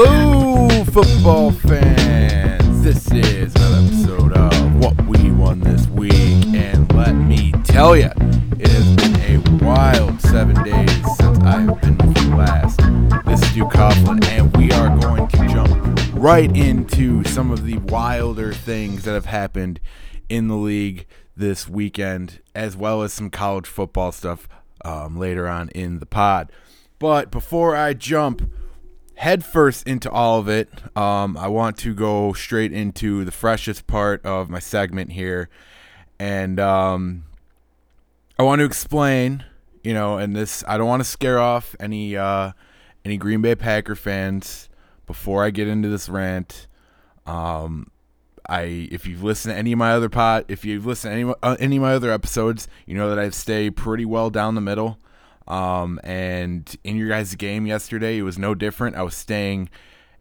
Hello, football fans. This is another episode of What We Won This Week. And let me tell you, it has been a wild seven days since I have been with you last. This is Duke Coughlin, and we are going to jump right into some of the wilder things that have happened in the league this weekend, as well as some college football stuff um, later on in the pod. But before I jump headfirst into all of it, um, I want to go straight into the freshest part of my segment here. And um, I want to explain, you know, and this, I don't want to scare off any, uh, any Green Bay Packer fans before I get into this rant. Um, I, if you've listened to any of my other pot, if you've listened to any, uh, any of my other episodes, you know that I stay pretty well down the middle. Um, and in your guys' game yesterday, it was no different. I was staying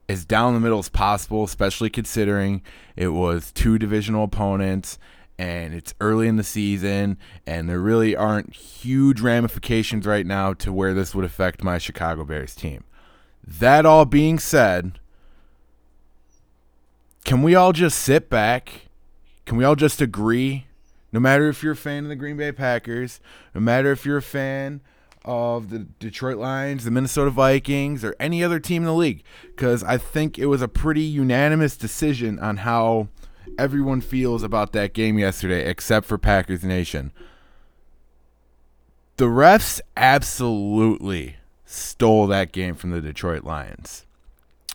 as down the middle as possible, especially considering it was two divisional opponents and it's early in the season, and there really aren't huge ramifications right now to where this would affect my Chicago Bears team. That all being said, can we all just sit back? Can we all just agree? No matter if you're a fan of the Green Bay Packers, no matter if you're a fan of the Detroit Lions, the Minnesota Vikings, or any other team in the league, because I think it was a pretty unanimous decision on how everyone feels about that game yesterday, except for Packers Nation. The refs absolutely stole that game from the Detroit Lions.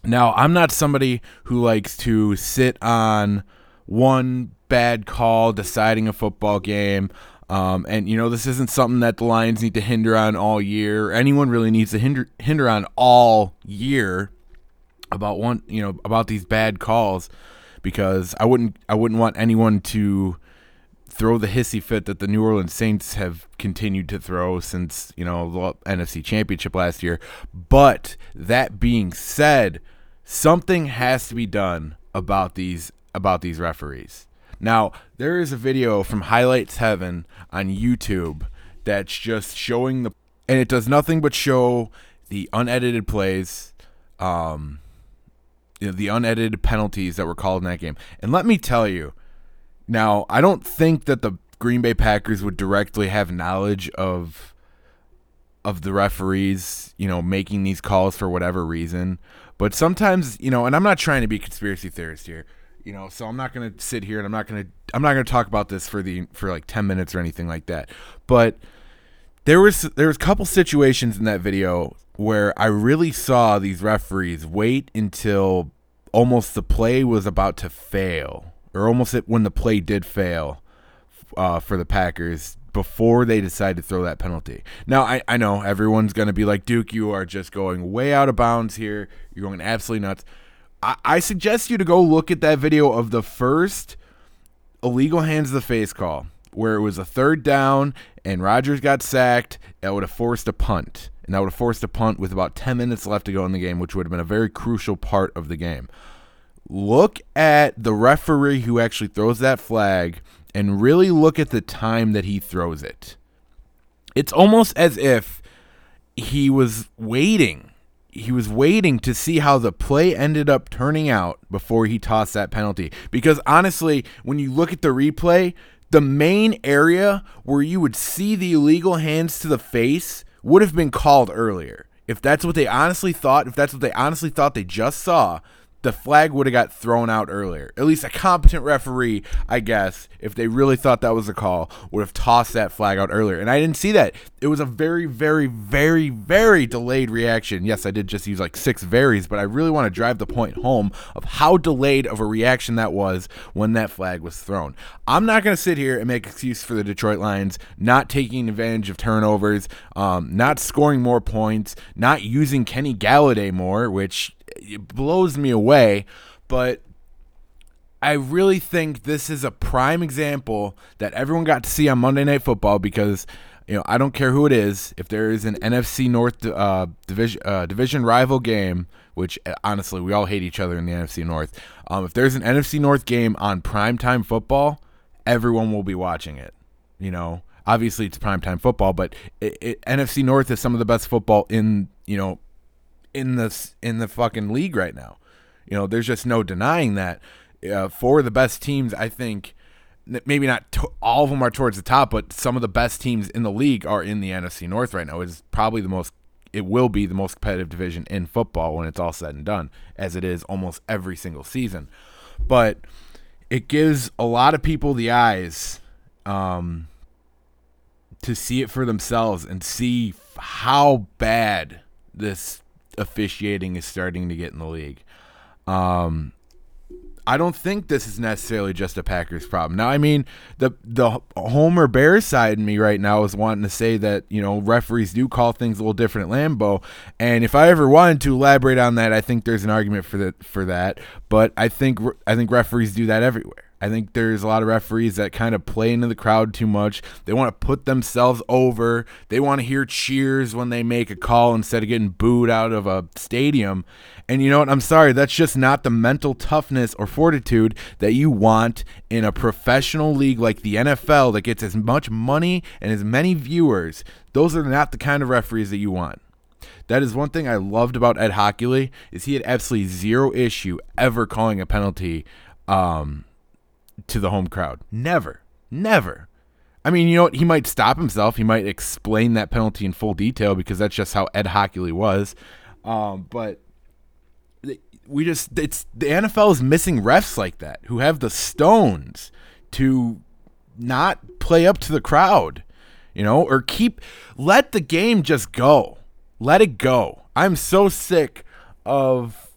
Now, I'm not somebody who likes to sit on one bad call deciding a football game. Um, and you know this isn't something that the Lions need to hinder on all year. Anyone really needs to hinder hinder on all year about one, you know, about these bad calls, because I wouldn't I wouldn't want anyone to throw the hissy fit that the New Orleans Saints have continued to throw since you know the NFC Championship last year. But that being said, something has to be done about these about these referees. Now, there is a video from Highlights Heaven on YouTube that's just showing the and it does nothing but show the unedited plays um you know, the unedited penalties that were called in that game. And let me tell you, now, I don't think that the Green Bay Packers would directly have knowledge of of the referees, you know, making these calls for whatever reason. But sometimes, you know, and I'm not trying to be conspiracy theorist here you know so i'm not going to sit here and i'm not going to i'm not going to talk about this for the for like 10 minutes or anything like that but there was there was a couple situations in that video where i really saw these referees wait until almost the play was about to fail or almost when the play did fail uh, for the packers before they decide to throw that penalty. Now, I, I know everyone's going to be like, Duke, you are just going way out of bounds here. You're going absolutely nuts. I, suggest you to go look at that video of the first illegal hands the face call where it was a third down and Rodgers got sacked. That would have forced a punt. And that would have forced a punt with about 10 minutes left to go in the game, which would have been a very crucial part of the game. Look at the referee who actually throws that flag and really look at the time that he throws it. It's almost as if he was waiting he was waiting to see how the play ended up turning out before he tossed that penalty. Because honestly, when you look at the replay, the main area where you would see the illegal hands to the face would have been called earlier. If that's what they honestly thought, if that's what they honestly thought they just saw, the flag would have got thrown out earlier. At least a competent referee, I guess, if they really thought that was a call, would have tossed that flag out earlier. And I didn't see that. It was a very, very, very, very delayed reaction. Yes, I did just use like six varies, but I really want to drive the point home of how delayed of a reaction that was when that flag was thrown. I'm not going to sit here and make excuse for the Detroit Lions not taking advantage of turnovers, um, not scoring more points, not using Kenny Golladay more, which it blows me away. But I really think this is a prime example that everyone got to see on Monday Night Football because you know I don't care who it is. If there is an NFC North uh, division uh, division rival game, which uh, honestly we all hate each other in the NFC North. Um, if there's an NFC North game on primetime football, everyone will be watching it. You know, obviously it's primetime football, but it, it, NFC North is some of the best football in you know in the in the fucking league right now. You know, there's just no denying that. Uh, for the best teams, I think maybe not to, all of them are towards the top, but some of the best teams in the league are in the NFC North right now. It's probably the most it will be the most competitive division in football when it's all said and done, as it is almost every single season. But it gives a lot of people the eyes um, to see it for themselves and see how bad this officiating is starting to get in the league. Um, I don't think this is necessarily just a Packers problem. Now, I mean, the the Homer Bears side in me right now is wanting to say that you know referees do call things a little different at Lambeau, and if I ever wanted to elaborate on that, I think there's an argument for that for that. But I think I think referees do that everywhere. I think there's a lot of referees that kind of play into the crowd too much. They want to put themselves over. They want to hear cheers when they make a call instead of getting booed out of a stadium. And you know what? I'm sorry, that's just not the mental toughness or fortitude that you want in a professional league like the NFL that gets as much money and as many viewers. Those are not the kind of referees that you want. That is one thing I loved about Ed Hochuli is he had absolutely zero issue ever calling a penalty um, to the home crowd. Never. Never. I mean, you know what? He might stop himself. He might explain that penalty in full detail because that's just how Ed Hochuli was. Um, but we just it's the NFL is missing refs like that who have the stones to not play up to the crowd, you know, or keep let the game just go. Let it go. I'm so sick of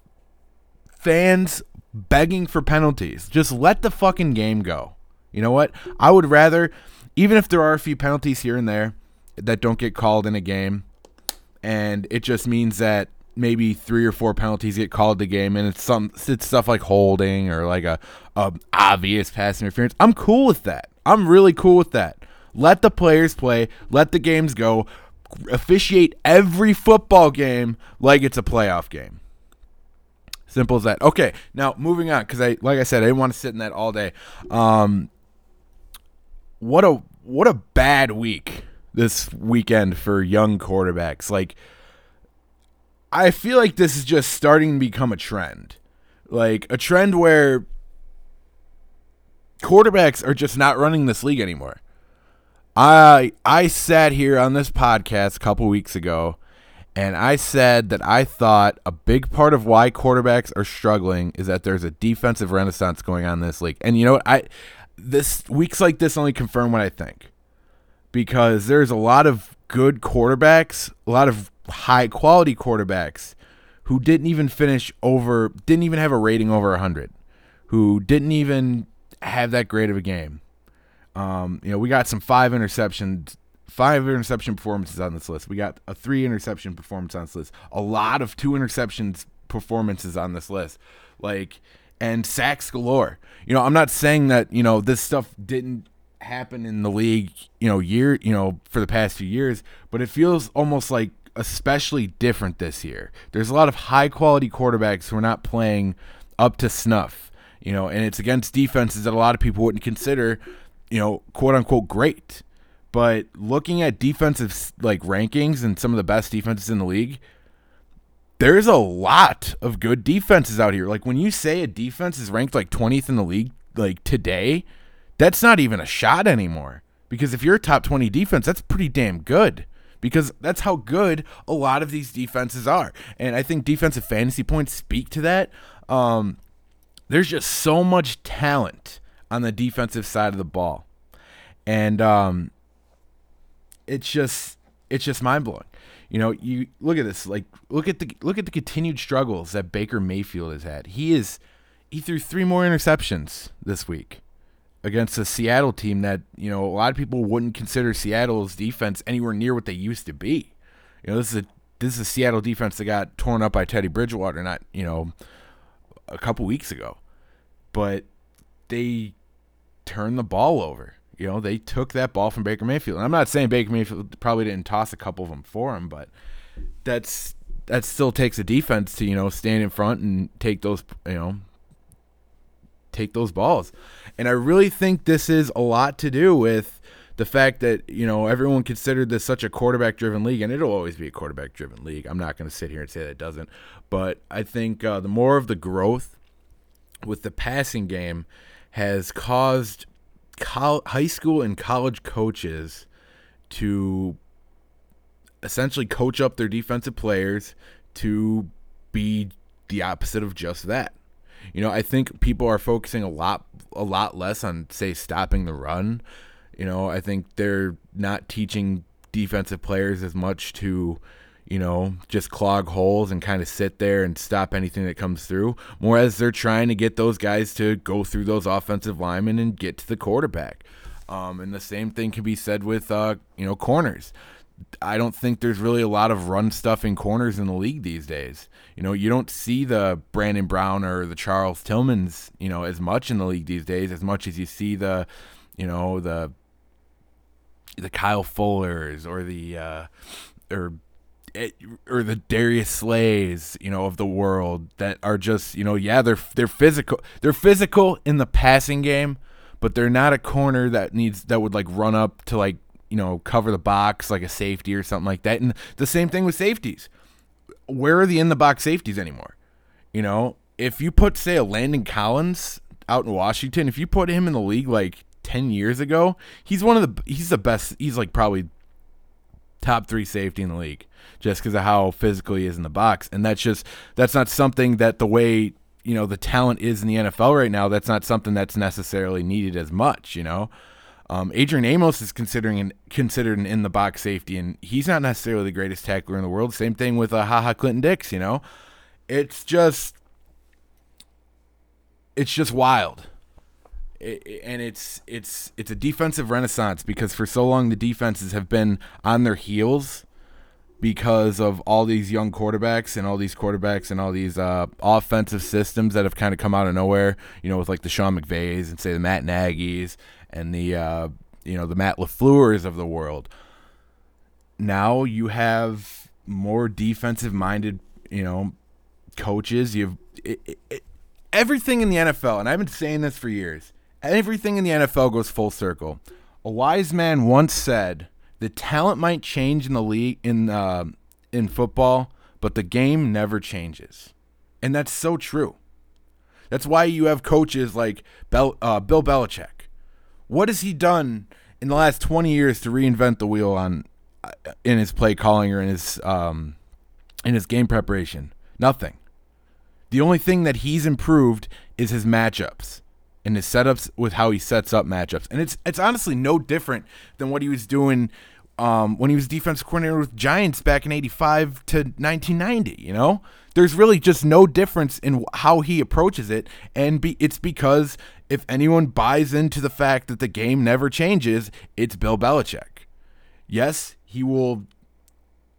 fans begging for penalties. Just let the fucking game go. You know what? I would rather, even if there are a few penalties here and there that don't get called in a game, and it just means that maybe three or four penalties get called the game, and it's some it's stuff like holding or like a, a obvious pass interference. I'm cool with that. I'm really cool with that. Let the players play. Let the games go. Officiate every football game like it's a playoff game. Simple as that. Okay, now moving on because I, like I said, I didn't want to sit in that all day. Um, what a what a bad week this weekend for young quarterbacks. Like, I feel like this is just starting to become a trend, like a trend where quarterbacks are just not running this league anymore. I I sat here on this podcast a couple weeks ago and I said that I thought a big part of why quarterbacks are struggling is that there's a defensive renaissance going on in this league. And you know what? I this weeks like this only confirm what I think. Because there's a lot of good quarterbacks, a lot of high quality quarterbacks who didn't even finish over didn't even have a rating over 100, who didn't even have that great of a game. Um, you know, we got some five interceptions five interception performances on this list. We got a three interception performance on this list. A lot of two interceptions performances on this list. Like and sacks galore. You know, I'm not saying that, you know, this stuff didn't happen in the league, you know, year, you know, for the past few years, but it feels almost like especially different this year. There's a lot of high quality quarterbacks who are not playing up to snuff, you know, and it's against defenses that a lot of people wouldn't consider, you know, quote unquote great. But looking at defensive like rankings and some of the best defenses in the league, there's a lot of good defenses out here. Like when you say a defense is ranked like 20th in the league like today, that's not even a shot anymore. Because if you're a top 20 defense, that's pretty damn good. Because that's how good a lot of these defenses are. And I think defensive fantasy points speak to that. Um, there's just so much talent on the defensive side of the ball. And um, it's just it's just mind blowing. You know, you look at this, like look at the look at the continued struggles that Baker Mayfield has had. He is he threw three more interceptions this week against a Seattle team that, you know, a lot of people wouldn't consider Seattle's defense anywhere near what they used to be. You know, this is a this is a Seattle defense that got torn up by Teddy Bridgewater not, you know, a couple weeks ago. But they turned the ball over. You know, they took that ball from Baker Mayfield. And I'm not saying Baker Mayfield probably didn't toss a couple of them for him, but that's that still takes a defense to, you know, stand in front and take those, you know, take those balls. And I really think this is a lot to do with the fact that you know everyone considered this such a quarterback driven league, and it'll always be a quarterback driven league. I'm not going to sit here and say that it doesn't, but I think uh, the more of the growth with the passing game has caused high school and college coaches to essentially coach up their defensive players to be the opposite of just that. You know, I think people are focusing a lot a lot less on say stopping the run. You know, I think they're not teaching defensive players as much to, you know, just clog holes and kind of sit there and stop anything that comes through. More as they're trying to get those guys to go through those offensive linemen and get to the quarterback. Um, and the same thing can be said with, uh, you know, corners. I don't think there's really a lot of run stuff in corners in the league these days. You know, you don't see the Brandon Brown or the Charles Tillmans, you know, as much in the league these days, as much as you see the, you know, the the Kyle Fullers or the uh, or Eh, or the Darius Slays, you know, of the world that are just, you know, yeah, they're they're physical. They're physical in the passing game, but they're not a corner that needs that would like run up to like you know, cover the box like a safety or something like that. And the same thing with safeties. Where are the in the box safeties anymore? You know, if you put, say, a Landon Collins out in Washington, if you put him in the league like 10 years ago, he's one of the, he's the best, he's like probably top three safety in the league just because of how physical he is in the box. And that's just, that's not something that the way, you know, the talent is in the NFL right now, that's not something that's necessarily needed as much, you know? Um, Adrian Amos is considering an, considered an in the box safety, and he's not necessarily the greatest tackler in the world. Same thing with uh, Ha Ha Clinton-Dix. You know, it's just it's just wild, and it's it's it's a defensive renaissance because for so long the defenses have been on their heels because of all these young quarterbacks and all these quarterbacks and all these uh, offensive systems that have kind of come out of nowhere. You know, with like the Sean McVays and say the Matt Nagy's and the uh, you know the Matt LaFleur's of the world. Now you have more defensive minded, you know, coaches. You've it, it, everything in the NFL, and I've been saying this for years. Everything in the NFL goes full circle. A wise man once said, "The talent might change in the league in uh, in football, but the game never changes," and that's so true. That's why you have coaches like Bel, uh, Bill Belichick what has he done in the last 20 years to reinvent the wheel on uh, in his play calling or in his um, in his game preparation? Nothing. The only thing that he's improved is his matchups and his setups with how he sets up matchups. And it's it's honestly no different than what he was doing um, when he was defensive coordinator with Giants back in 85 to 1990, you know? There's really just no difference in how he approaches it and be, it's because if anyone buys into the fact that the game never changes, it's Bill Belichick. Yes, he will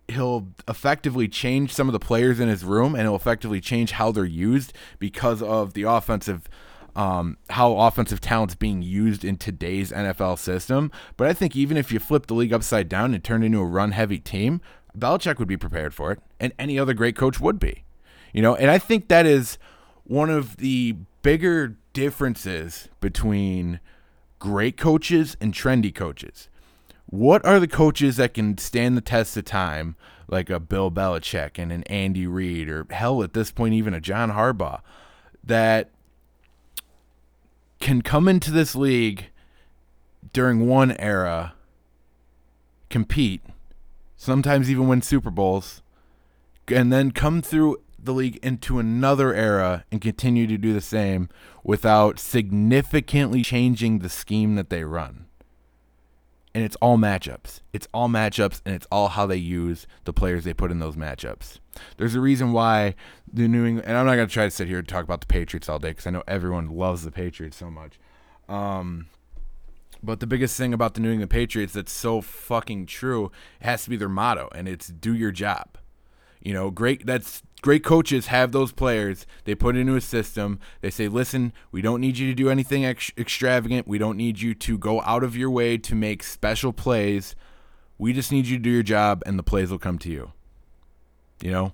he'll effectively change some of the players in his room and he'll effectively change how they're used because of the offensive um, how offensive talent's being used in today's NFL system. But I think even if you flip the league upside down and turn into a run heavy team, Belichick would be prepared for it, and any other great coach would be. You know, and I think that is one of the bigger differences between great coaches and trendy coaches. What are the coaches that can stand the test of time, like a Bill Belichick and an Andy Reid, or hell, at this point, even a John Harbaugh, that can come into this league during one era, compete, sometimes even win Super Bowls, and then come through the league into another era and continue to do the same without significantly changing the scheme that they run. And it's all matchups. It's all matchups and it's all how they use the players they put in those matchups. There's a reason why the New England, and I'm not going to try to sit here and talk about the Patriots all day because I know everyone loves the Patriots so much. Um, but the biggest thing about the New England Patriots that's so fucking true has to be their motto, and it's do your job. You know, great. That's great coaches have those players. They put into a system. They say, listen, we don't need you to do anything ex- extravagant. We don't need you to go out of your way to make special plays. We just need you to do your job, and the plays will come to you. You know,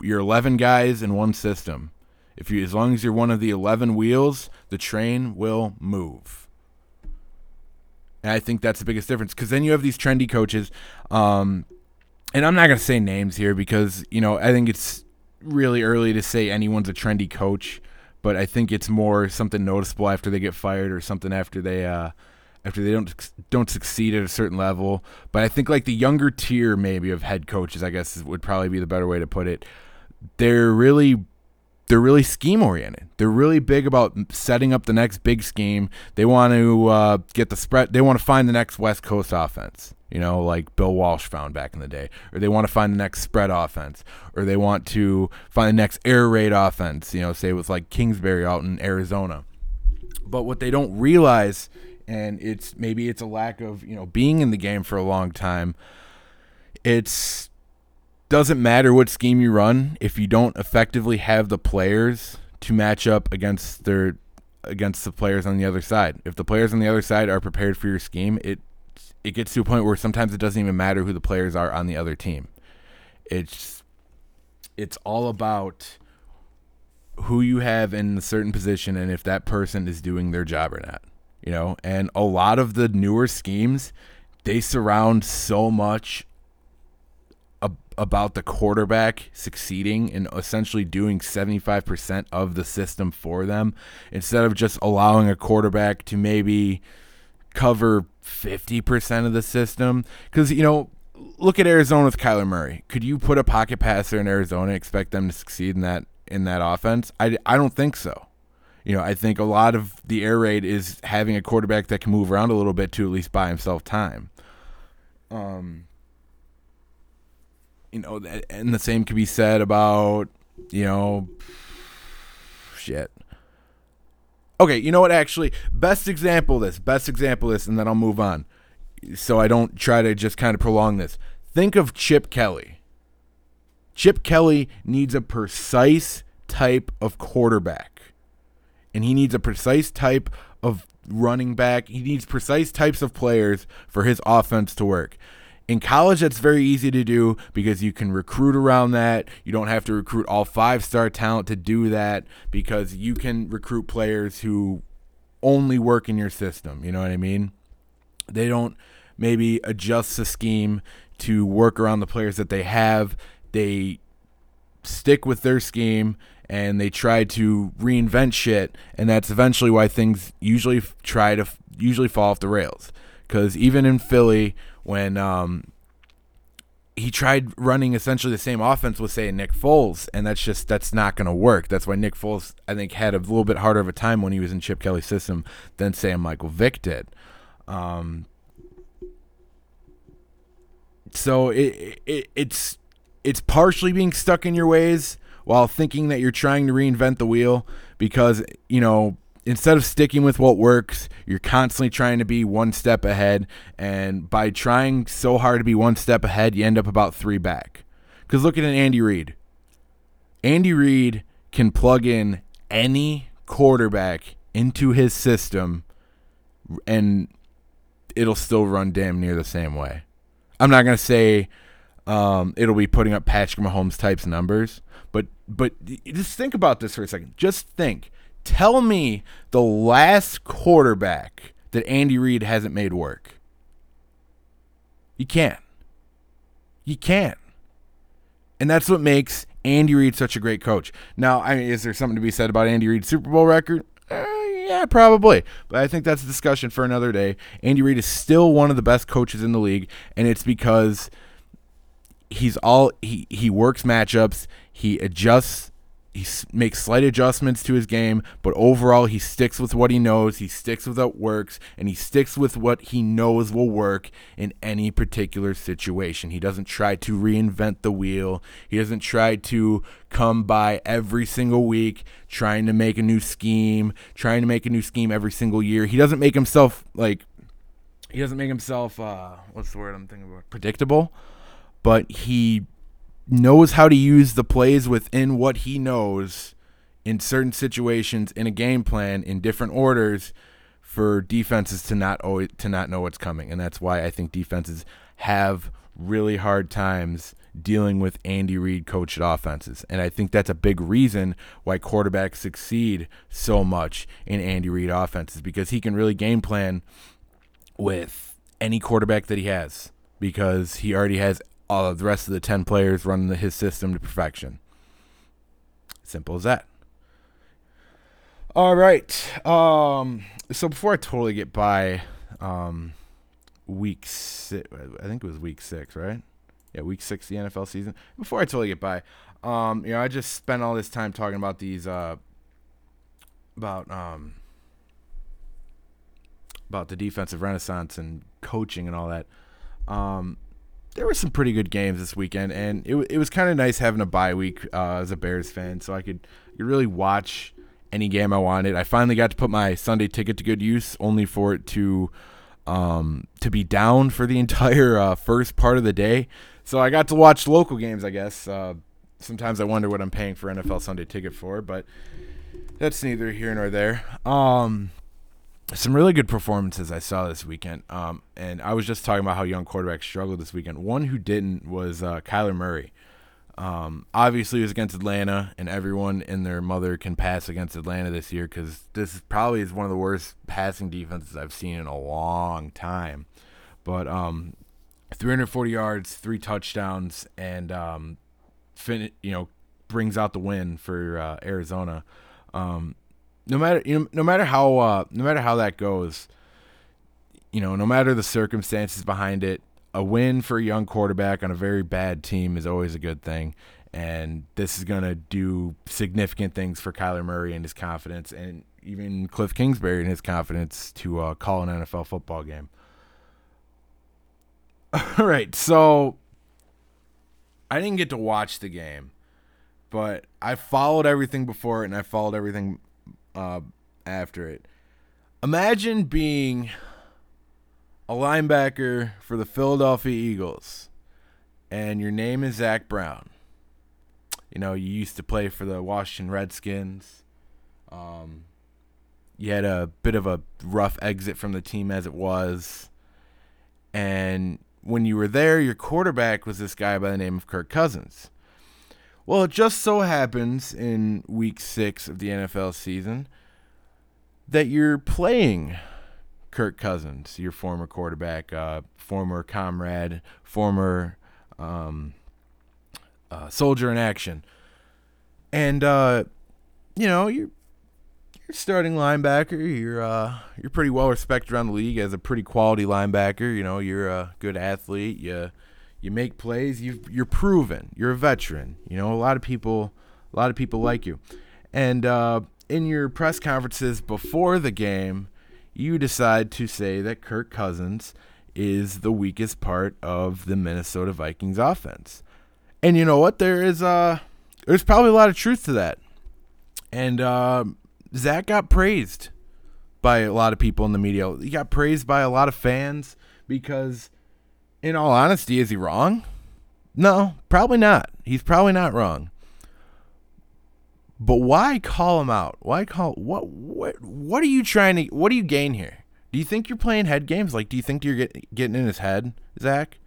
you're 11 guys in one system. If you, as long as you're one of the 11 wheels, the train will move. And I think that's the biggest difference because then you have these trendy coaches. Um, and I'm not going to say names here because, you know, I think it's really early to say anyone's a trendy coach, but I think it's more something noticeable after they get fired or something after they, uh, after they don't don't succeed at a certain level. But I think like the younger tier maybe of head coaches, I guess would probably be the better way to put it. They're really they're really scheme oriented. They're really big about setting up the next big scheme. They want to uh, get the spread. They want to find the next West Coast offense. You know, like Bill Walsh found back in the day, or they want to find the next spread offense, or they want to find the next air raid offense. You know, say with like Kingsbury out in Arizona. But what they don't realize, and it's maybe it's a lack of you know being in the game for a long time. It's doesn't matter what scheme you run if you don't effectively have the players to match up against their against the players on the other side. If the players on the other side are prepared for your scheme, it it gets to a point where sometimes it doesn't even matter who the players are on the other team. It's it's all about who you have in a certain position and if that person is doing their job or not. You know, and a lot of the newer schemes, they surround so much about the quarterback succeeding and essentially doing 75% of the system for them instead of just allowing a quarterback to maybe cover 50% of the system? Cuz you know look at Arizona with Kyler Murray. Could you put a pocket passer in Arizona and expect them to succeed in that in that offense? I, I don't think so. You know I think a lot of the air raid is having a quarterback that can move around a little bit to at least buy himself time. Um you know, and the same could be said about, you know, shit. Okay, you know what? Actually, best example this, best example this, and then I'll move on. So I don't try to just kind of prolong this. Think of Chip Kelly. Chip Kelly needs a precise type of quarterback, and he needs a precise type of running back. He needs precise types of players for his offense to work. In college, that's very easy to do because you can recruit around that. You don't have to recruit all five star talent to do that because you can recruit players who only work in your system. You know what I mean? They don't maybe adjust the scheme to work around the players that they have. They stick with their scheme and they try to reinvent shit and that's eventually why things usually try to usually fall off the rails because even in Philly when um, he tried running essentially the same offense with say Nick Foles, and that's just that's not going to work. That's why Nick Foles I think had a little bit harder of a time when he was in Chip Kelly's system than say Michael Vick did. Um, so it, it it's it's partially being stuck in your ways while thinking that you're trying to reinvent the wheel because you know instead of sticking with what works, you're constantly trying to be one step ahead. And by trying so hard to be one step ahead, you end up about three back. Because look at an Andy Reid. Andy Reid can plug in any quarterback into his system and it'll still run damn near the same way. I'm not going to say um, it'll be putting up Patrick Mahomes types numbers, but but just think about this for a second. Just think Tell me the last quarterback that Andy Reid hasn't made work. You can't. You can't. And that's what makes Andy Reid such a great coach. Now, I mean, is there something to be said about Andy Reid's Super Bowl record? Uh, yeah, probably. But I think that's a discussion for another day. Andy Reid is still one of the best coaches in the league, and it's because he's all he he works matchups, he adjusts he makes slight adjustments to his game, but overall he sticks with what he knows, he sticks with what works, and he sticks with what he knows will work in any particular situation. He doesn't try to reinvent the wheel. He doesn't try to come by every single week trying to make a new scheme, trying to make a new scheme every single year. He doesn't make himself like he doesn't make himself uh what's the word I'm thinking about? predictable, but he knows how to use the plays within what he knows in certain situations in a game plan in different orders for defenses to not always, to not know what's coming. And that's why I think defenses have really hard times dealing with Andy Reid coached offenses. And I think that's a big reason why quarterbacks succeed so much in Andy Reid offenses because he can really game plan with any quarterback that he has because he already has all of the rest of the 10 players running the, his system to perfection. Simple as that. All right. Um, so before I totally get by um, week six, I think it was week six, right? Yeah, week six, the NFL season. Before I totally get by, um, you know, I just spent all this time talking about these, uh, about um, about the defensive renaissance and coaching and all that. Um, there were some pretty good games this weekend, and it, it was kind of nice having a bye week uh, as a Bears fan, so I could, could really watch any game I wanted. I finally got to put my Sunday ticket to good use, only for it to um, to be down for the entire uh, first part of the day. So I got to watch local games, I guess. Uh, sometimes I wonder what I'm paying for NFL Sunday ticket for, but that's neither here nor there. Um, some really good performances I saw this weekend. Um, and I was just talking about how young quarterbacks struggled this weekend. One who didn't was uh, Kyler Murray. Um, obviously, it was against Atlanta, and everyone and their mother can pass against Atlanta this year because this is probably is one of the worst passing defenses I've seen in a long time. But um, 340 yards, three touchdowns, and um, fin- you know brings out the win for uh, Arizona. Um, no matter you know, no matter how uh, no matter how that goes, you know, no matter the circumstances behind it, a win for a young quarterback on a very bad team is always a good thing. And this is gonna do significant things for Kyler Murray and his confidence, and even Cliff Kingsbury and his confidence to uh, call an NFL football game. All right, so I didn't get to watch the game, but I followed everything before it and I followed everything uh, after it. Imagine being a linebacker for the Philadelphia Eagles, and your name is Zach Brown. You know, you used to play for the Washington Redskins. Um, you had a bit of a rough exit from the team as it was. And when you were there, your quarterback was this guy by the name of Kirk Cousins. Well, it just so happens in week six of the NFL season that you're playing Kirk Cousins, your former quarterback, uh, former comrade, former um, uh, soldier in action. And, uh, you know, you're, you're starting linebacker. You're uh, you're pretty well respected around the league as a pretty quality linebacker. You know, you're a good athlete. You you make plays. You you're proven. You're a veteran. You know, a lot of people, a lot of people like you. And uh, in your press conferences before the game, you decide to say that Kirk Cousins is the weakest part of the Minnesota Vikings offense. And you know what? There is uh there's probably a lot of truth to that. And uh, Zach got praised by a lot of people in the media. He got praised by a lot of fans because in all honesty, is he wrong? No, probably not. He's probably not wrong. But why call him out? Why call what what what are you trying to what do you gain here? Do you think you're playing head games? Like do you think you're get, getting in his head, Zach?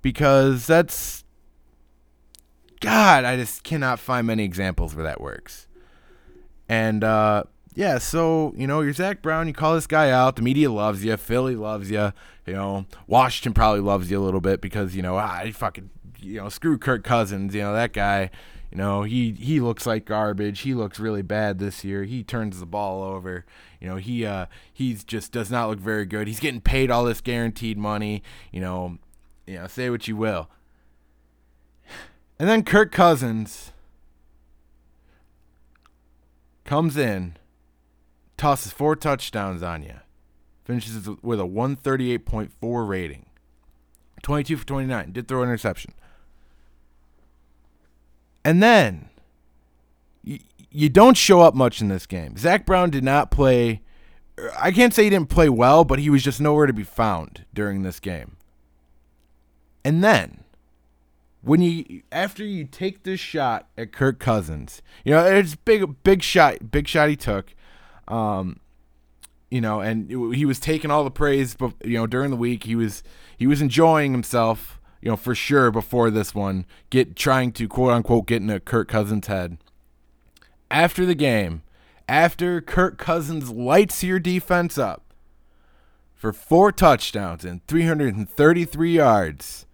Because that's God, I just cannot find many examples where that works. And uh yeah, so you know, you're Zach Brown. You call this guy out. The media loves you. Philly loves you. You know, Washington probably loves you a little bit because you know, ah, he fucking, you know, screw Kirk Cousins. You know that guy. You know, he he looks like garbage. He looks really bad this year. He turns the ball over. You know, he uh he's just does not look very good. He's getting paid all this guaranteed money. You know, you know, say what you will. And then Kirk Cousins comes in tosses four touchdowns on you, finishes with a 138.4 rating, 22 for 29, did throw an interception. And then you, you don't show up much in this game. Zach Brown did not play. I can't say he didn't play well, but he was just nowhere to be found during this game. And then when you after you take this shot at Kirk Cousins, you know it's big big shot big shot he took. Um, you know, and he was taking all the praise, but you know, during the week he was he was enjoying himself, you know, for sure before this one, get trying to quote unquote get into Kirk Cousins' head. After the game, after Kirk Cousins lights your defense up, for four touchdowns and 333 yards.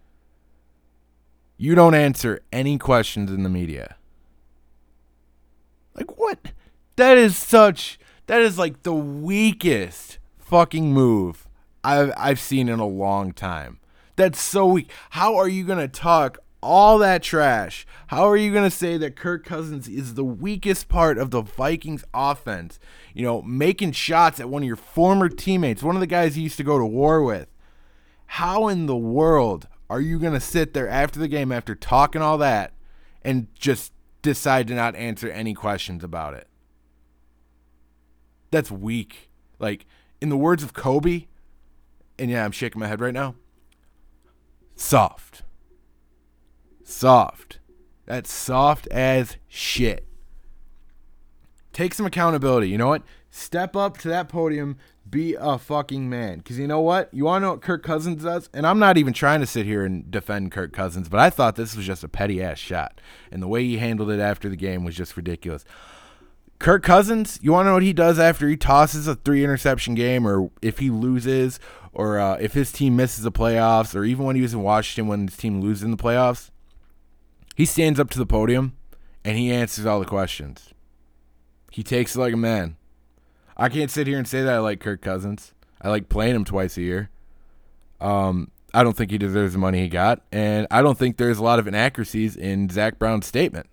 You don't answer any questions in the media. Like what? That is such that is like the weakest fucking move I've I've seen in a long time. That's so weak. How are you gonna talk all that trash? How are you gonna say that Kirk Cousins is the weakest part of the Vikings offense? You know, making shots at one of your former teammates, one of the guys you used to go to war with. How in the world are you gonna sit there after the game after talking all that and just decide to not answer any questions about it? That's weak. Like, in the words of Kobe, and yeah, I'm shaking my head right now. Soft. Soft. That's soft as shit. Take some accountability. You know what? Step up to that podium. Be a fucking man. Because you know what? You want to know what Kirk Cousins does? And I'm not even trying to sit here and defend Kirk Cousins, but I thought this was just a petty ass shot. And the way he handled it after the game was just ridiculous. Kirk Cousins, you want to know what he does after he tosses a three interception game, or if he loses, or uh, if his team misses the playoffs, or even when he was in Washington when his team loses in the playoffs? He stands up to the podium and he answers all the questions. He takes it like a man. I can't sit here and say that I like Kirk Cousins. I like playing him twice a year. Um, I don't think he deserves the money he got, and I don't think there's a lot of inaccuracies in Zach Brown's statement.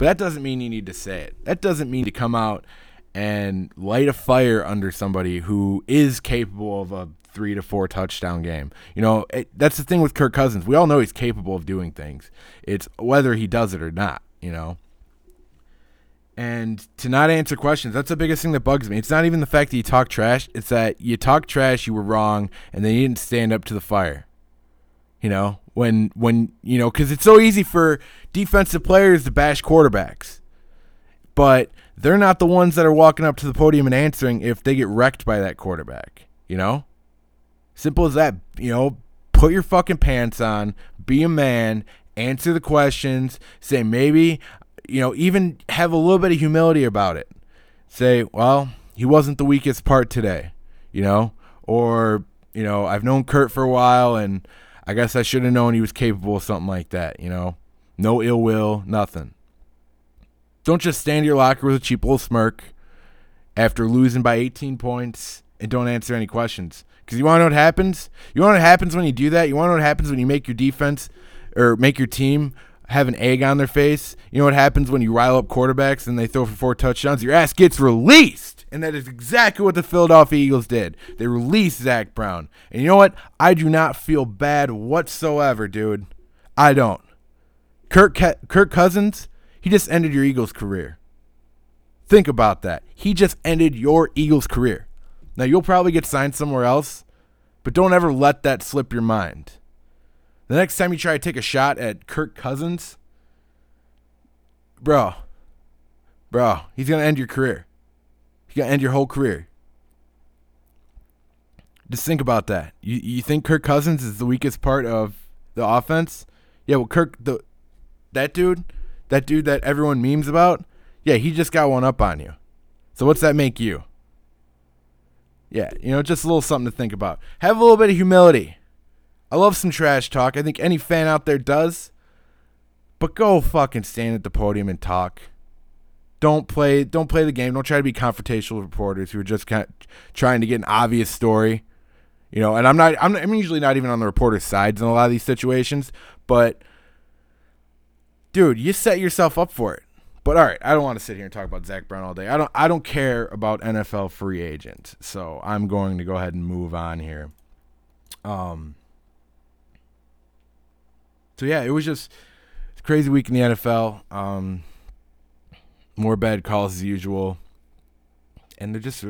But that doesn't mean you need to say it. That doesn't mean to come out and light a fire under somebody who is capable of a three to four touchdown game. You know, it, that's the thing with Kirk Cousins. We all know he's capable of doing things. It's whether he does it or not, you know. And to not answer questions, that's the biggest thing that bugs me. It's not even the fact that you talk trash, it's that you talk trash, you were wrong, and then you didn't stand up to the fire. You know, when when you know, because it's so easy for defensive players to bash quarterbacks, but they're not the ones that are walking up to the podium and answering if they get wrecked by that quarterback. You know, simple as that. You know, put your fucking pants on, be a man, answer the questions, say maybe, you know, even have a little bit of humility about it. Say, well, he wasn't the weakest part today, you know, or you know, I've known Kirk for a while and I guess I should have known he was capable of something like that, you know? No ill will, nothing. Don't just stand your locker with a cheap little smirk after losing by 18 points and don't answer any questions. Because you want to know what happens? You want to know what happens when you do that? You want to know what happens when you make your defense or make your team have an egg on their face? You know what happens when you rile up quarterbacks and they throw for four touchdowns? Your ass gets released. And that is exactly what the Philadelphia Eagles did. They released Zach Brown. And you know what? I do not feel bad whatsoever, dude. I don't. Kirk, Kirk Cousins, he just ended your Eagles career. Think about that. He just ended your Eagles career. Now, you'll probably get signed somewhere else, but don't ever let that slip your mind. The next time you try to take a shot at Kirk Cousins, bro, bro, he's going to end your career. You got to end your whole career. Just think about that. You you think Kirk Cousins is the weakest part of the offense? Yeah, well Kirk the that dude, that dude that everyone memes about, yeah, he just got one up on you. So what's that make you? Yeah, you know, just a little something to think about. Have a little bit of humility. I love some trash talk. I think any fan out there does. But go fucking stand at the podium and talk don't play don't play the game. Don't try to be confrontational with reporters who are just kind of trying to get an obvious story. You know, and I'm not I'm, I'm usually not even on the reporter's sides in a lot of these situations, but dude, you set yourself up for it. But all right, I don't want to sit here and talk about Zach Brown all day. I don't I don't care about NFL free agents. So I'm going to go ahead and move on here. Um So yeah, it was just crazy week in the NFL. Um more bad calls as usual. And there just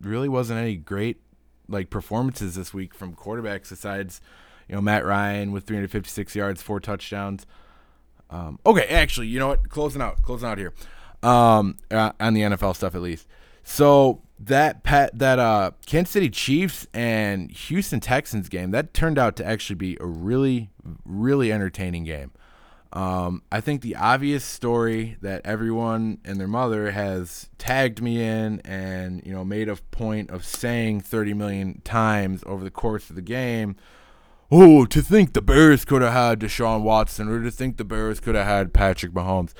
really wasn't any great like performances this week from quarterbacks besides, you know, Matt Ryan with 356 yards, four touchdowns. Um, okay, actually, you know what? Closing out, closing out here, um, uh, on the NFL stuff at least. So that pat that uh Kansas City Chiefs and Houston Texans game that turned out to actually be a really really entertaining game. Um, I think the obvious story that everyone and their mother has tagged me in and you know made a point of saying 30 million times over the course of the game. Oh, to think the Bears could have had Deshaun Watson, or to think the Bears could have had Patrick Mahomes.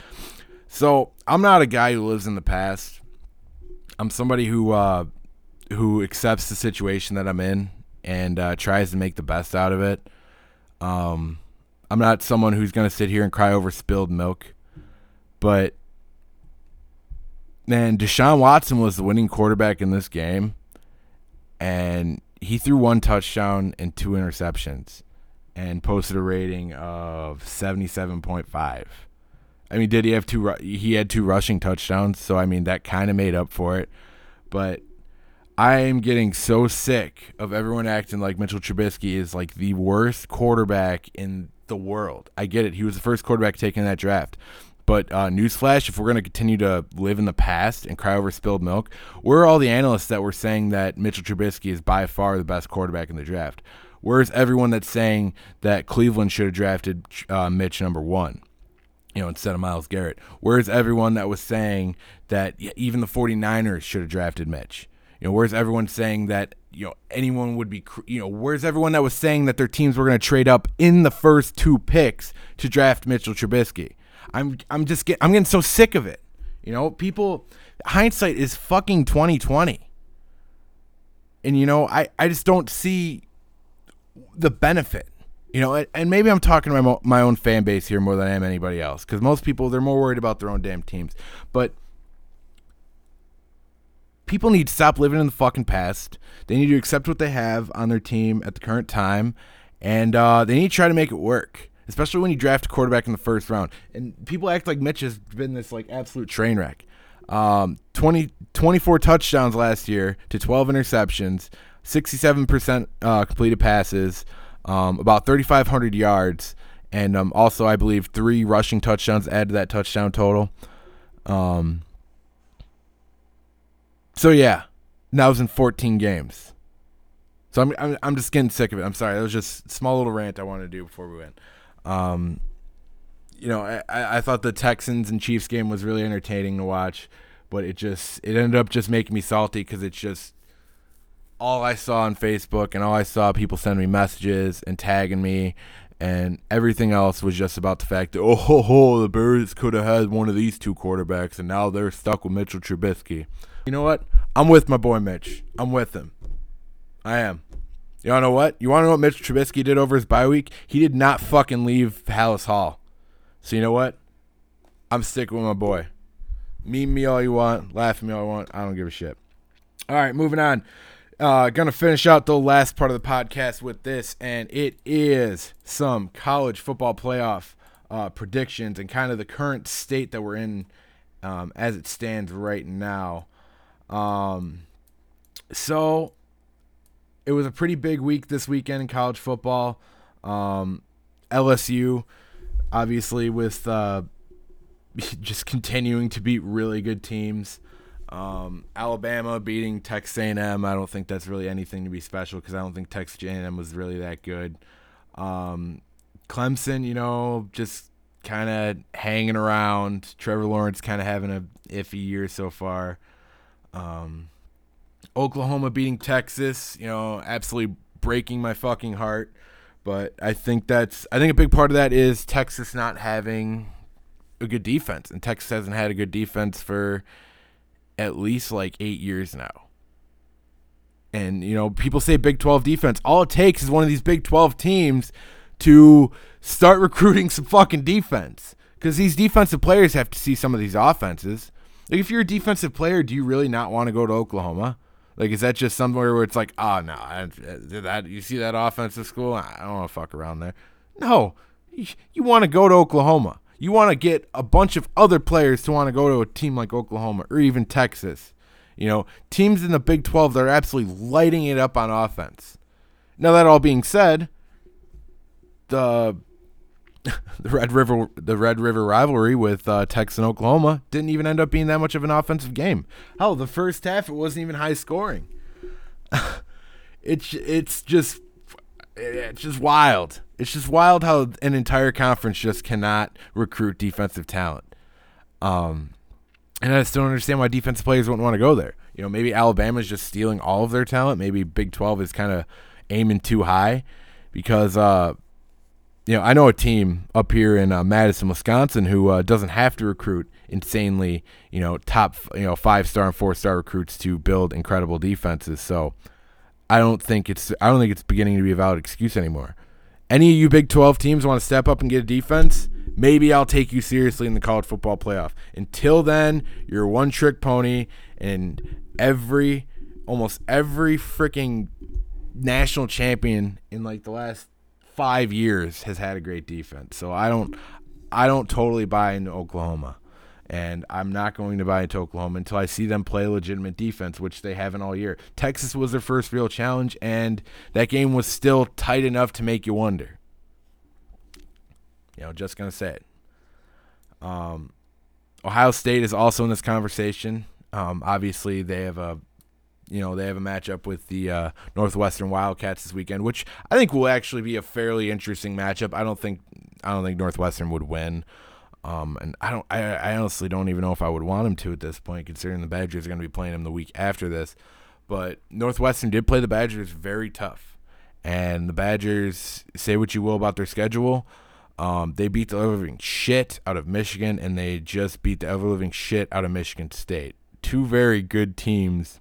So I'm not a guy who lives in the past. I'm somebody who uh, who accepts the situation that I'm in and uh, tries to make the best out of it. Um, I'm not someone who's going to sit here and cry over spilled milk, but man, Deshaun Watson was the winning quarterback in this game, and he threw one touchdown and two interceptions, and posted a rating of 77.5. I mean, did he have two? He had two rushing touchdowns, so I mean that kind of made up for it. But I am getting so sick of everyone acting like Mitchell Trubisky is like the worst quarterback in the world. I get it; he was the first quarterback taken in that draft. But uh, newsflash: if we're going to continue to live in the past and cry over spilled milk, where are all the analysts that were saying that Mitchell Trubisky is by far the best quarterback in the draft? Where's everyone that's saying that Cleveland should have drafted uh, Mitch number one? you know, instead of Myles Garrett. Where's everyone that was saying that even the 49ers should have drafted Mitch? You know, where's everyone saying that, you know, anyone would be, you know, where's everyone that was saying that their teams were going to trade up in the first two picks to draft Mitchell Trubisky? I'm I'm just get I'm getting so sick of it. You know, people hindsight is fucking 2020. And you know, I I just don't see the benefit you know, and maybe I'm talking to my, my own fan base here more than I am anybody else because most people, they're more worried about their own damn teams. But people need to stop living in the fucking past. They need to accept what they have on their team at the current time, and uh, they need to try to make it work. Especially when you draft a quarterback in the first round, and people act like Mitch has been this like absolute train wreck. Um, 20, 24 touchdowns last year to 12 interceptions, 67% uh, completed passes um, about 3,500 yards, and um, also I believe three rushing touchdowns add to that touchdown total. Um, so yeah, now I was in 14 games. So I'm, I'm I'm just getting sick of it. I'm sorry. That was just small little rant I wanted to do before we went. Um, you know, I, I thought the Texans and Chiefs game was really entertaining to watch, but it just it ended up just making me salty because it's just all I saw on Facebook and all I saw people sending me messages and tagging me and everything else was just about the fact that oh ho, ho the Bears could have had one of these two quarterbacks and now they're stuck with Mitchell Trubisky. You know what? I'm with my boy Mitch. I'm with him. I am. You wanna know what? You wanna know what Mitch Trubisky did over his bye week? He did not fucking leave Halas Hall. So you know what? I'm sticking with my boy. Meme me all you want, laugh at me all you want. I don't give a shit. All right, moving on. Uh, gonna finish out the last part of the podcast with this, and it is some college football playoff uh, predictions and kind of the current state that we're in um, as it stands right now. Um, so it was a pretty big week this weekend in college football. Um, LSU, obviously, with uh, just continuing to beat really good teams. Um, Alabama beating Texas A&M. I don't think that's really anything to be special because I don't think Texas A&M was really that good. Um, Clemson, you know, just kind of hanging around. Trevor Lawrence kind of having a iffy year so far. Um, Oklahoma beating Texas, you know, absolutely breaking my fucking heart. But I think that's I think a big part of that is Texas not having a good defense, and Texas hasn't had a good defense for at least like eight years now. And, you know, people say Big 12 defense. All it takes is one of these Big 12 teams to start recruiting some fucking defense. Because these defensive players have to see some of these offenses. Like, if you're a defensive player, do you really not want to go to Oklahoma? Like, is that just somewhere where it's like, oh, no, that you see that offensive school? I don't want to fuck around there. No, you, you want to go to Oklahoma. You want to get a bunch of other players to want to go to a team like Oklahoma or even Texas. You know, teams in the Big 12 that are absolutely lighting it up on offense. Now that all being said, the the Red River the Red River rivalry with uh, Texas and Oklahoma didn't even end up being that much of an offensive game. Hell, the first half it wasn't even high scoring. it's it's just It's just wild. It's just wild how an entire conference just cannot recruit defensive talent. Um, and I just don't understand why defensive players wouldn't want to go there. You know, maybe Alabama's just stealing all of their talent. Maybe Big 12 is kind of aiming too high because, uh, you know, I know a team up here in uh, Madison, Wisconsin, who uh, doesn't have to recruit insanely, you know, top, you know, five star and four star recruits to build incredible defenses. So I don't think it's I don't think it's beginning to be a valid excuse anymore. Any of you Big 12 teams want to step up and get a defense? Maybe I'll take you seriously in the college football playoff. Until then, you're one trick pony, and every, almost every freaking national champion in like the last five years has had a great defense. So I don't, I don't totally buy into Oklahoma, and I'm not going to buy into Oklahoma until I see them play legitimate defense, which they haven't all year. Texas was their first real challenge, and that game was still tight enough to make you wonder. You know, just gonna say it. Um, Ohio State is also in this conversation. Um, obviously, they have a, you know, they have a matchup with the uh, Northwestern Wildcats this weekend, which I think will actually be a fairly interesting matchup. I don't think, I don't think Northwestern would win. Um, and I don't, I, I honestly don't even know if I would want them to at this point, considering the Badgers are going to be playing them the week after this. But Northwestern did play the Badgers very tough, and the Badgers say what you will about their schedule. Um, they beat the living shit out of Michigan, and they just beat the ever living shit out of Michigan State. Two very good teams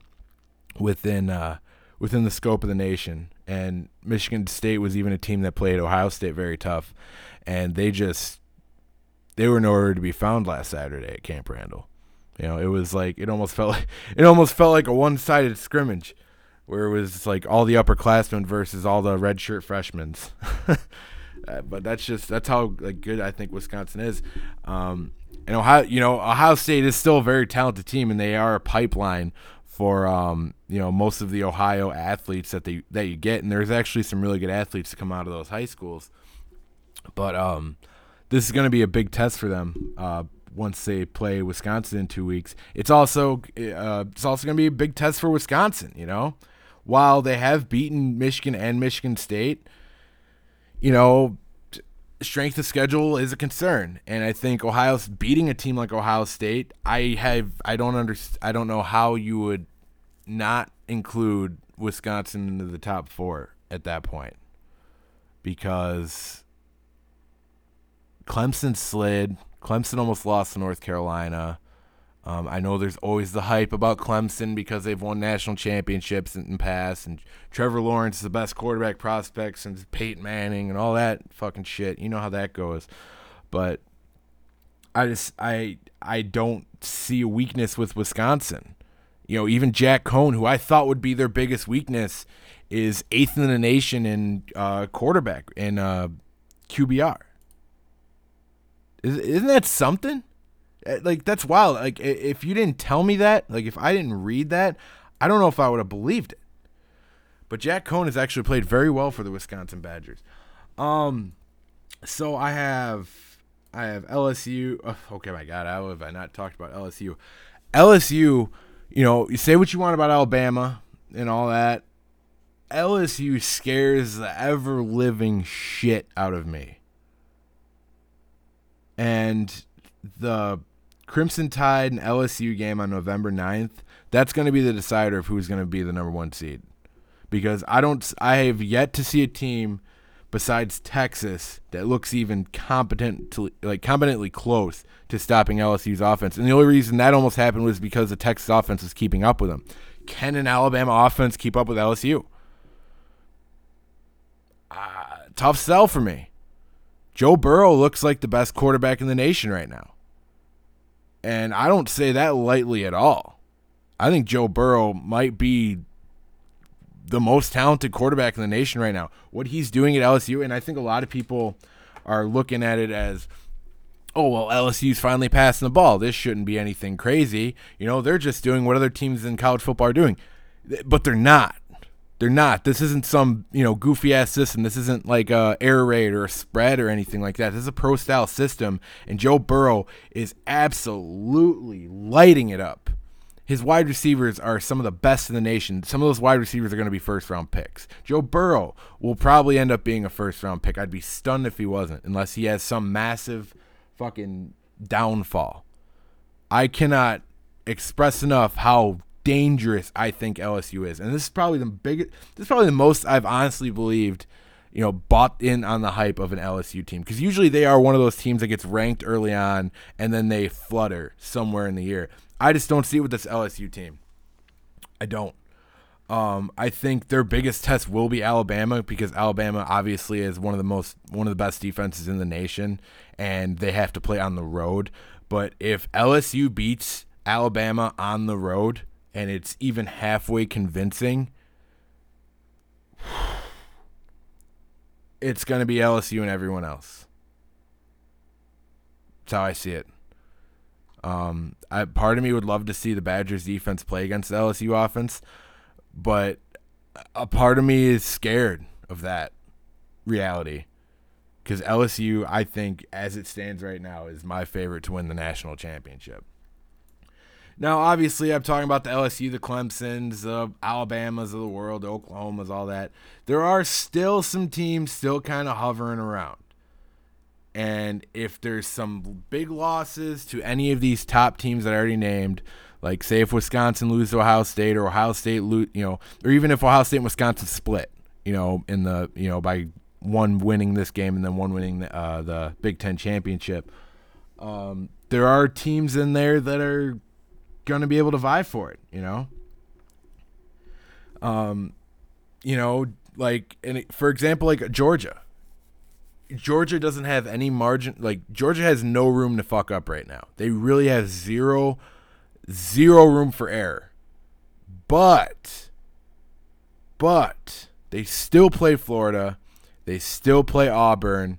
within uh, within the scope of the nation. And Michigan State was even a team that played Ohio State very tough, and they just they were nowhere to be found last Saturday at Camp Randall. You know, it was like it almost felt like it almost felt like a one sided scrimmage, where it was like all the upperclassmen versus all the redshirt freshmen. Uh, but that's just that's how like good I think Wisconsin is. Um, and Ohio, you know, Ohio State is still a very talented team, and they are a pipeline for um, you know most of the Ohio athletes that they that you get. And there's actually some really good athletes to come out of those high schools. But um, this is going to be a big test for them. Uh, once they play Wisconsin in two weeks, it's also uh, it's also going to be a big test for Wisconsin. You know, while they have beaten Michigan and Michigan State, you know, strength of schedule is a concern, and I think Ohio's beating a team like Ohio State. I have I don't understand. I don't know how you would not include Wisconsin into the top four at that point because Clemson slid. Clemson almost lost to North Carolina. Um, I know there's always the hype about Clemson because they've won national championships in the past, and Trevor Lawrence is the best quarterback prospect since Peyton Manning and all that fucking shit. You know how that goes. But I just I I don't see a weakness with Wisconsin. You know, even Jack Coan, who I thought would be their biggest weakness, is eighth in the nation in uh, quarterback in uh, QBR. Is, isn't that something? Uh, like that's wild. Like if you didn't tell me that, like if I didn't read that, I don't know if I would have believed it. But Jack Coan has actually played very well for the Wisconsin Badgers. Um, so I have I have LSU. Oh, okay, my God, how have I not talked about LSU? LSU, you know, you say what you want about Alabama and all that. LSU scares the ever living shit out of me. And the Crimson Tide and LSU game on November 9th, that's going to be the decider of who's going to be the number one seed. Because I don't, I have yet to see a team besides Texas that looks even competent to like competently close to stopping LSU's offense. And the only reason that almost happened was because the Texas offense was keeping up with them. Can an Alabama offense keep up with LSU? Uh, tough sell for me. Joe Burrow looks like the best quarterback in the nation right now. And I don't say that lightly at all. I think Joe Burrow might be the most talented quarterback in the nation right now. What he's doing at LSU, and I think a lot of people are looking at it as, oh, well, LSU's finally passing the ball. This shouldn't be anything crazy. You know, they're just doing what other teams in college football are doing. But they're not. They're not. This isn't some you know goofy ass system. This isn't like a air raid or a spread or anything like that. This is a pro style system, and Joe Burrow is absolutely lighting it up. his wide receivers are some of the best in the nation. Some of those wide receivers are going to be first round picks. Joe Burrow will probably end up being a first round pick. I'd be stunned if he wasn't, unless he has some massive fucking downfall. I cannot express enough how dangerous I think LSU is. And this is probably the biggest this is probably the most I've honestly believed, you know, bought in on the hype of an LSU team cuz usually they are one of those teams that gets ranked early on and then they flutter somewhere in the year. I just don't see it with this LSU team. I don't. Um, I think their biggest test will be Alabama because Alabama obviously is one of the most one of the best defenses in the nation, and they have to play on the road. But if LSU beats Alabama on the road and it's even halfway convincing, it's going to be LSU and everyone else. That's how I see it. Um, I, part of me would love to see the Badgers defense play against the LSU offense, but a part of me is scared of that reality because LSU, I think, as it stands right now, is my favorite to win the national championship. Now, obviously, I'm talking about the LSU, the Clemsons, the Alabamas of the world, the Oklahomas, all that. There are still some teams still kind of hovering around. And if there's some big losses to any of these top teams that I already named, like say if Wisconsin loses to Ohio State or Ohio State lose, you know, or even if Ohio State and Wisconsin split, you know, in the you know by one winning this game and then one winning the, uh, the Big Ten championship, um, there are teams in there that are going to be able to vie for it. You know, um, you know, like and for example, like Georgia Georgia doesn't have any margin. Like Georgia has no room to fuck up right now. They really have zero, zero room for error. But, but they still play Florida. They still play Auburn,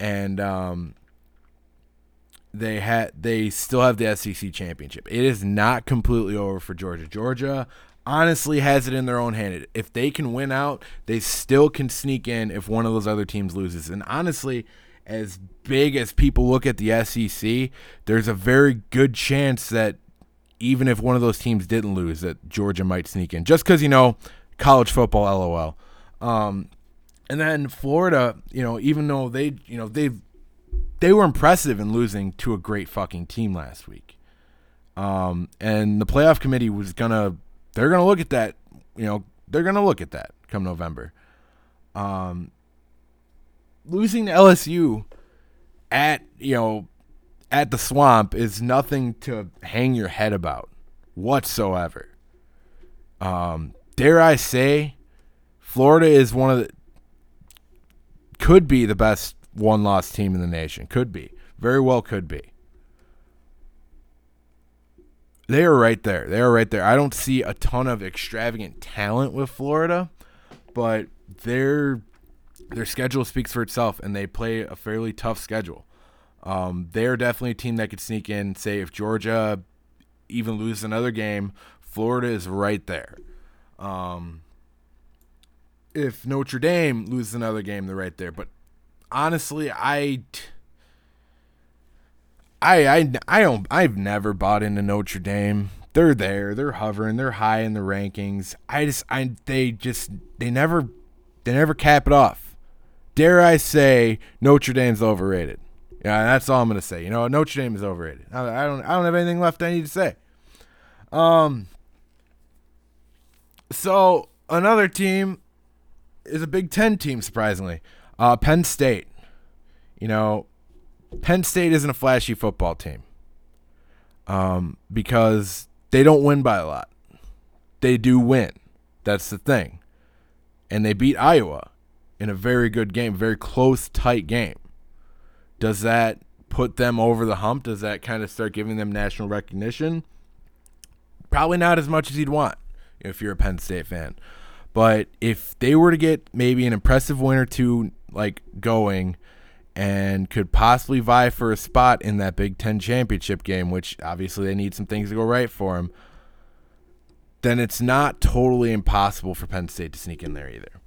and um, they had they still have the SEC championship. It is not completely over for Georgia. Georgia honestly has it in their own hand. If they can win out, they still can sneak in if one of those other teams loses. And honestly, as big as people look at the SEC, there's a very good chance that even if one of those teams didn't lose, that Georgia might sneak in. Just because, you know, college football, lol. Um, and then Florida, you know, even though they, you know, they they were impressive in losing to a great fucking team last week. Um, and the playoff committee was gonna they're to look at that. You know, they're to look at that come November. Um, losing to LSU at you know at the swamp is nothing to hang your head about whatsoever. Um, dare I say, Florida is one of the could be the best one loss team in the nation. Could be. Very well could be. They are right there. They are right there. I don't see a ton of extravagant talent with Florida, but their their schedule speaks for itself, and they play a fairly tough schedule. Um, they're definitely a team that could sneak in. Say if Georgia even loses another game, Florida is right there. Um, if Notre Dame loses another game, they're right there. But honestly, I I I I don't I've never bought into Notre Dame. They're there, they're hovering, they're high in the rankings. I just I they just they never they never cap it off. Dare I say Notre Dame's overrated? Yeah, that's all I'm gonna say. You know, Notre Dame is overrated. I, don't I don't have anything left I need to say. Um. So another team is a Big Ten team, surprisingly. Uh, Penn State. You know, Penn State isn't a flashy football team um, because they don't win by a lot. They do win. That's the thing. And they beat Iowa in a very good game, very close, tight game. Does that put them over the hump? Does that kind of start giving them national recognition? Probably not as much as you'd want if you're a Penn State fan. But if they were to get maybe an impressive win or two like going and could possibly vie for a spot in that Big Ten championship game, which obviously they need some things to go right for them, then it's not totally impossible for Penn State to sneak in there either.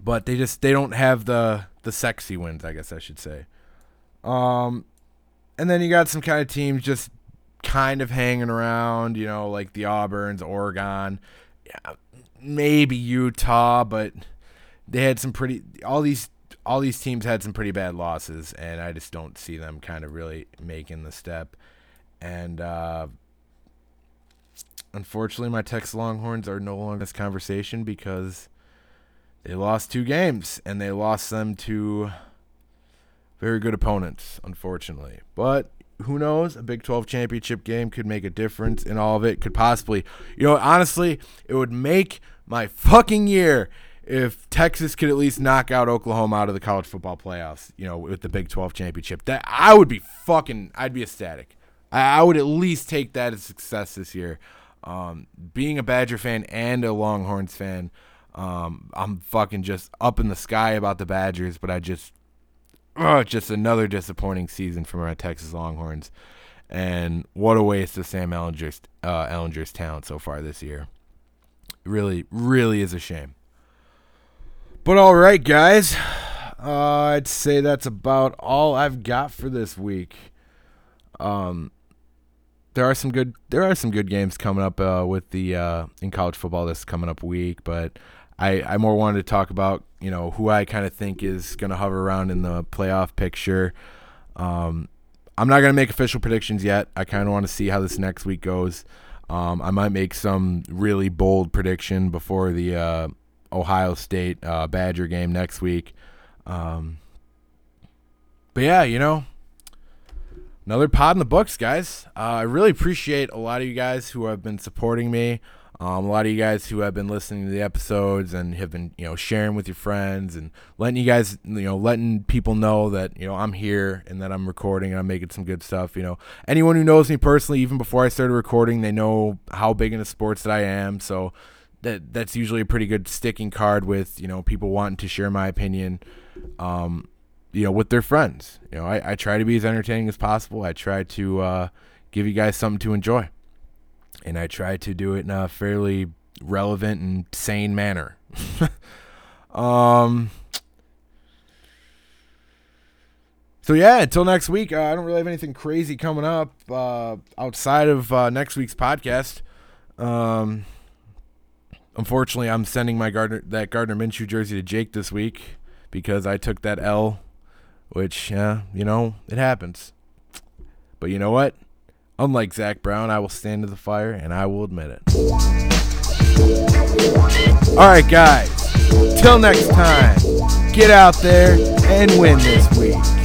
But they just they don't have the the sexy wins, I guess I should say. Um, and then you got some kind of teams just kind of hanging around, you know, like the Auburns, Oregon, yeah, maybe Utah, but they had some pretty all these all these teams had some pretty bad losses, and I just don't see them kind of really making the step. And uh, unfortunately, my Texas Longhorns are no longer in this conversation because they lost two games, and they lost them to very good opponents, unfortunately. But who knows? A Big 12 championship game could make a difference in all of it. Could possibly, you know, honestly, it would make my fucking year if Texas could at least knock out Oklahoma out of the college football playoffs, you know, with the Big 12 championship. That I would be fucking, I'd be ecstatic. I, I would at least take that as success this year. Um, being a Badger fan and a Longhorns fan, um, I'm fucking just up in the sky about the Badgers, but I just, oh, just another disappointing season from my Texas Longhorns. And what a waste of Sam Ehlinger's, uh, Ehlinger's talent so far this year. Really, really is a shame. But all right, guys. Uh, I'd say that's about all I've got for this week. Um, there are some good there are some good games coming up uh, with the uh, in college football this coming up week, but I, I more wanted to talk about you know who I kind of think is going to hover around in the playoff picture. Um, I'm not going to make official predictions yet. I kind of want to see how this next week goes. Um, I might make some really bold prediction before the uh, Ohio State uh, Badger game next week. Um, but yeah, you know, another pod in the books, guys. Uh, I really appreciate a lot of you guys who have been supporting me. Um, a lot of you guys who have been listening to the episodes and have been, you know, sharing with your friends and letting you guys, you know, letting people know that, you know, I'm here and that I'm recording and I'm making some good stuff. You know, anyone who knows me personally, even before I started recording, they know how big into sports that I am. So, that that's usually a pretty good sticking card with you know people wanting to share my opinion um, you know with their friends. You know I, I try to be as entertaining as possible. I try to uh, give you guys something to enjoy. And i try to do it in a fairly relevant and sane manner. Um so yeah until next week uh, i don't really have anything crazy coming up uh, outside of uh, next week's podcast. Um unfortunately, I'm sending my Gardner that Gardner Minshew jersey to Jake this week because I took that L, which uh, you know it happens. But you know what? Unlike Zach Brown, I will stand to the fire and I will admit it. All right, guys. Till next time, get out there and win this week.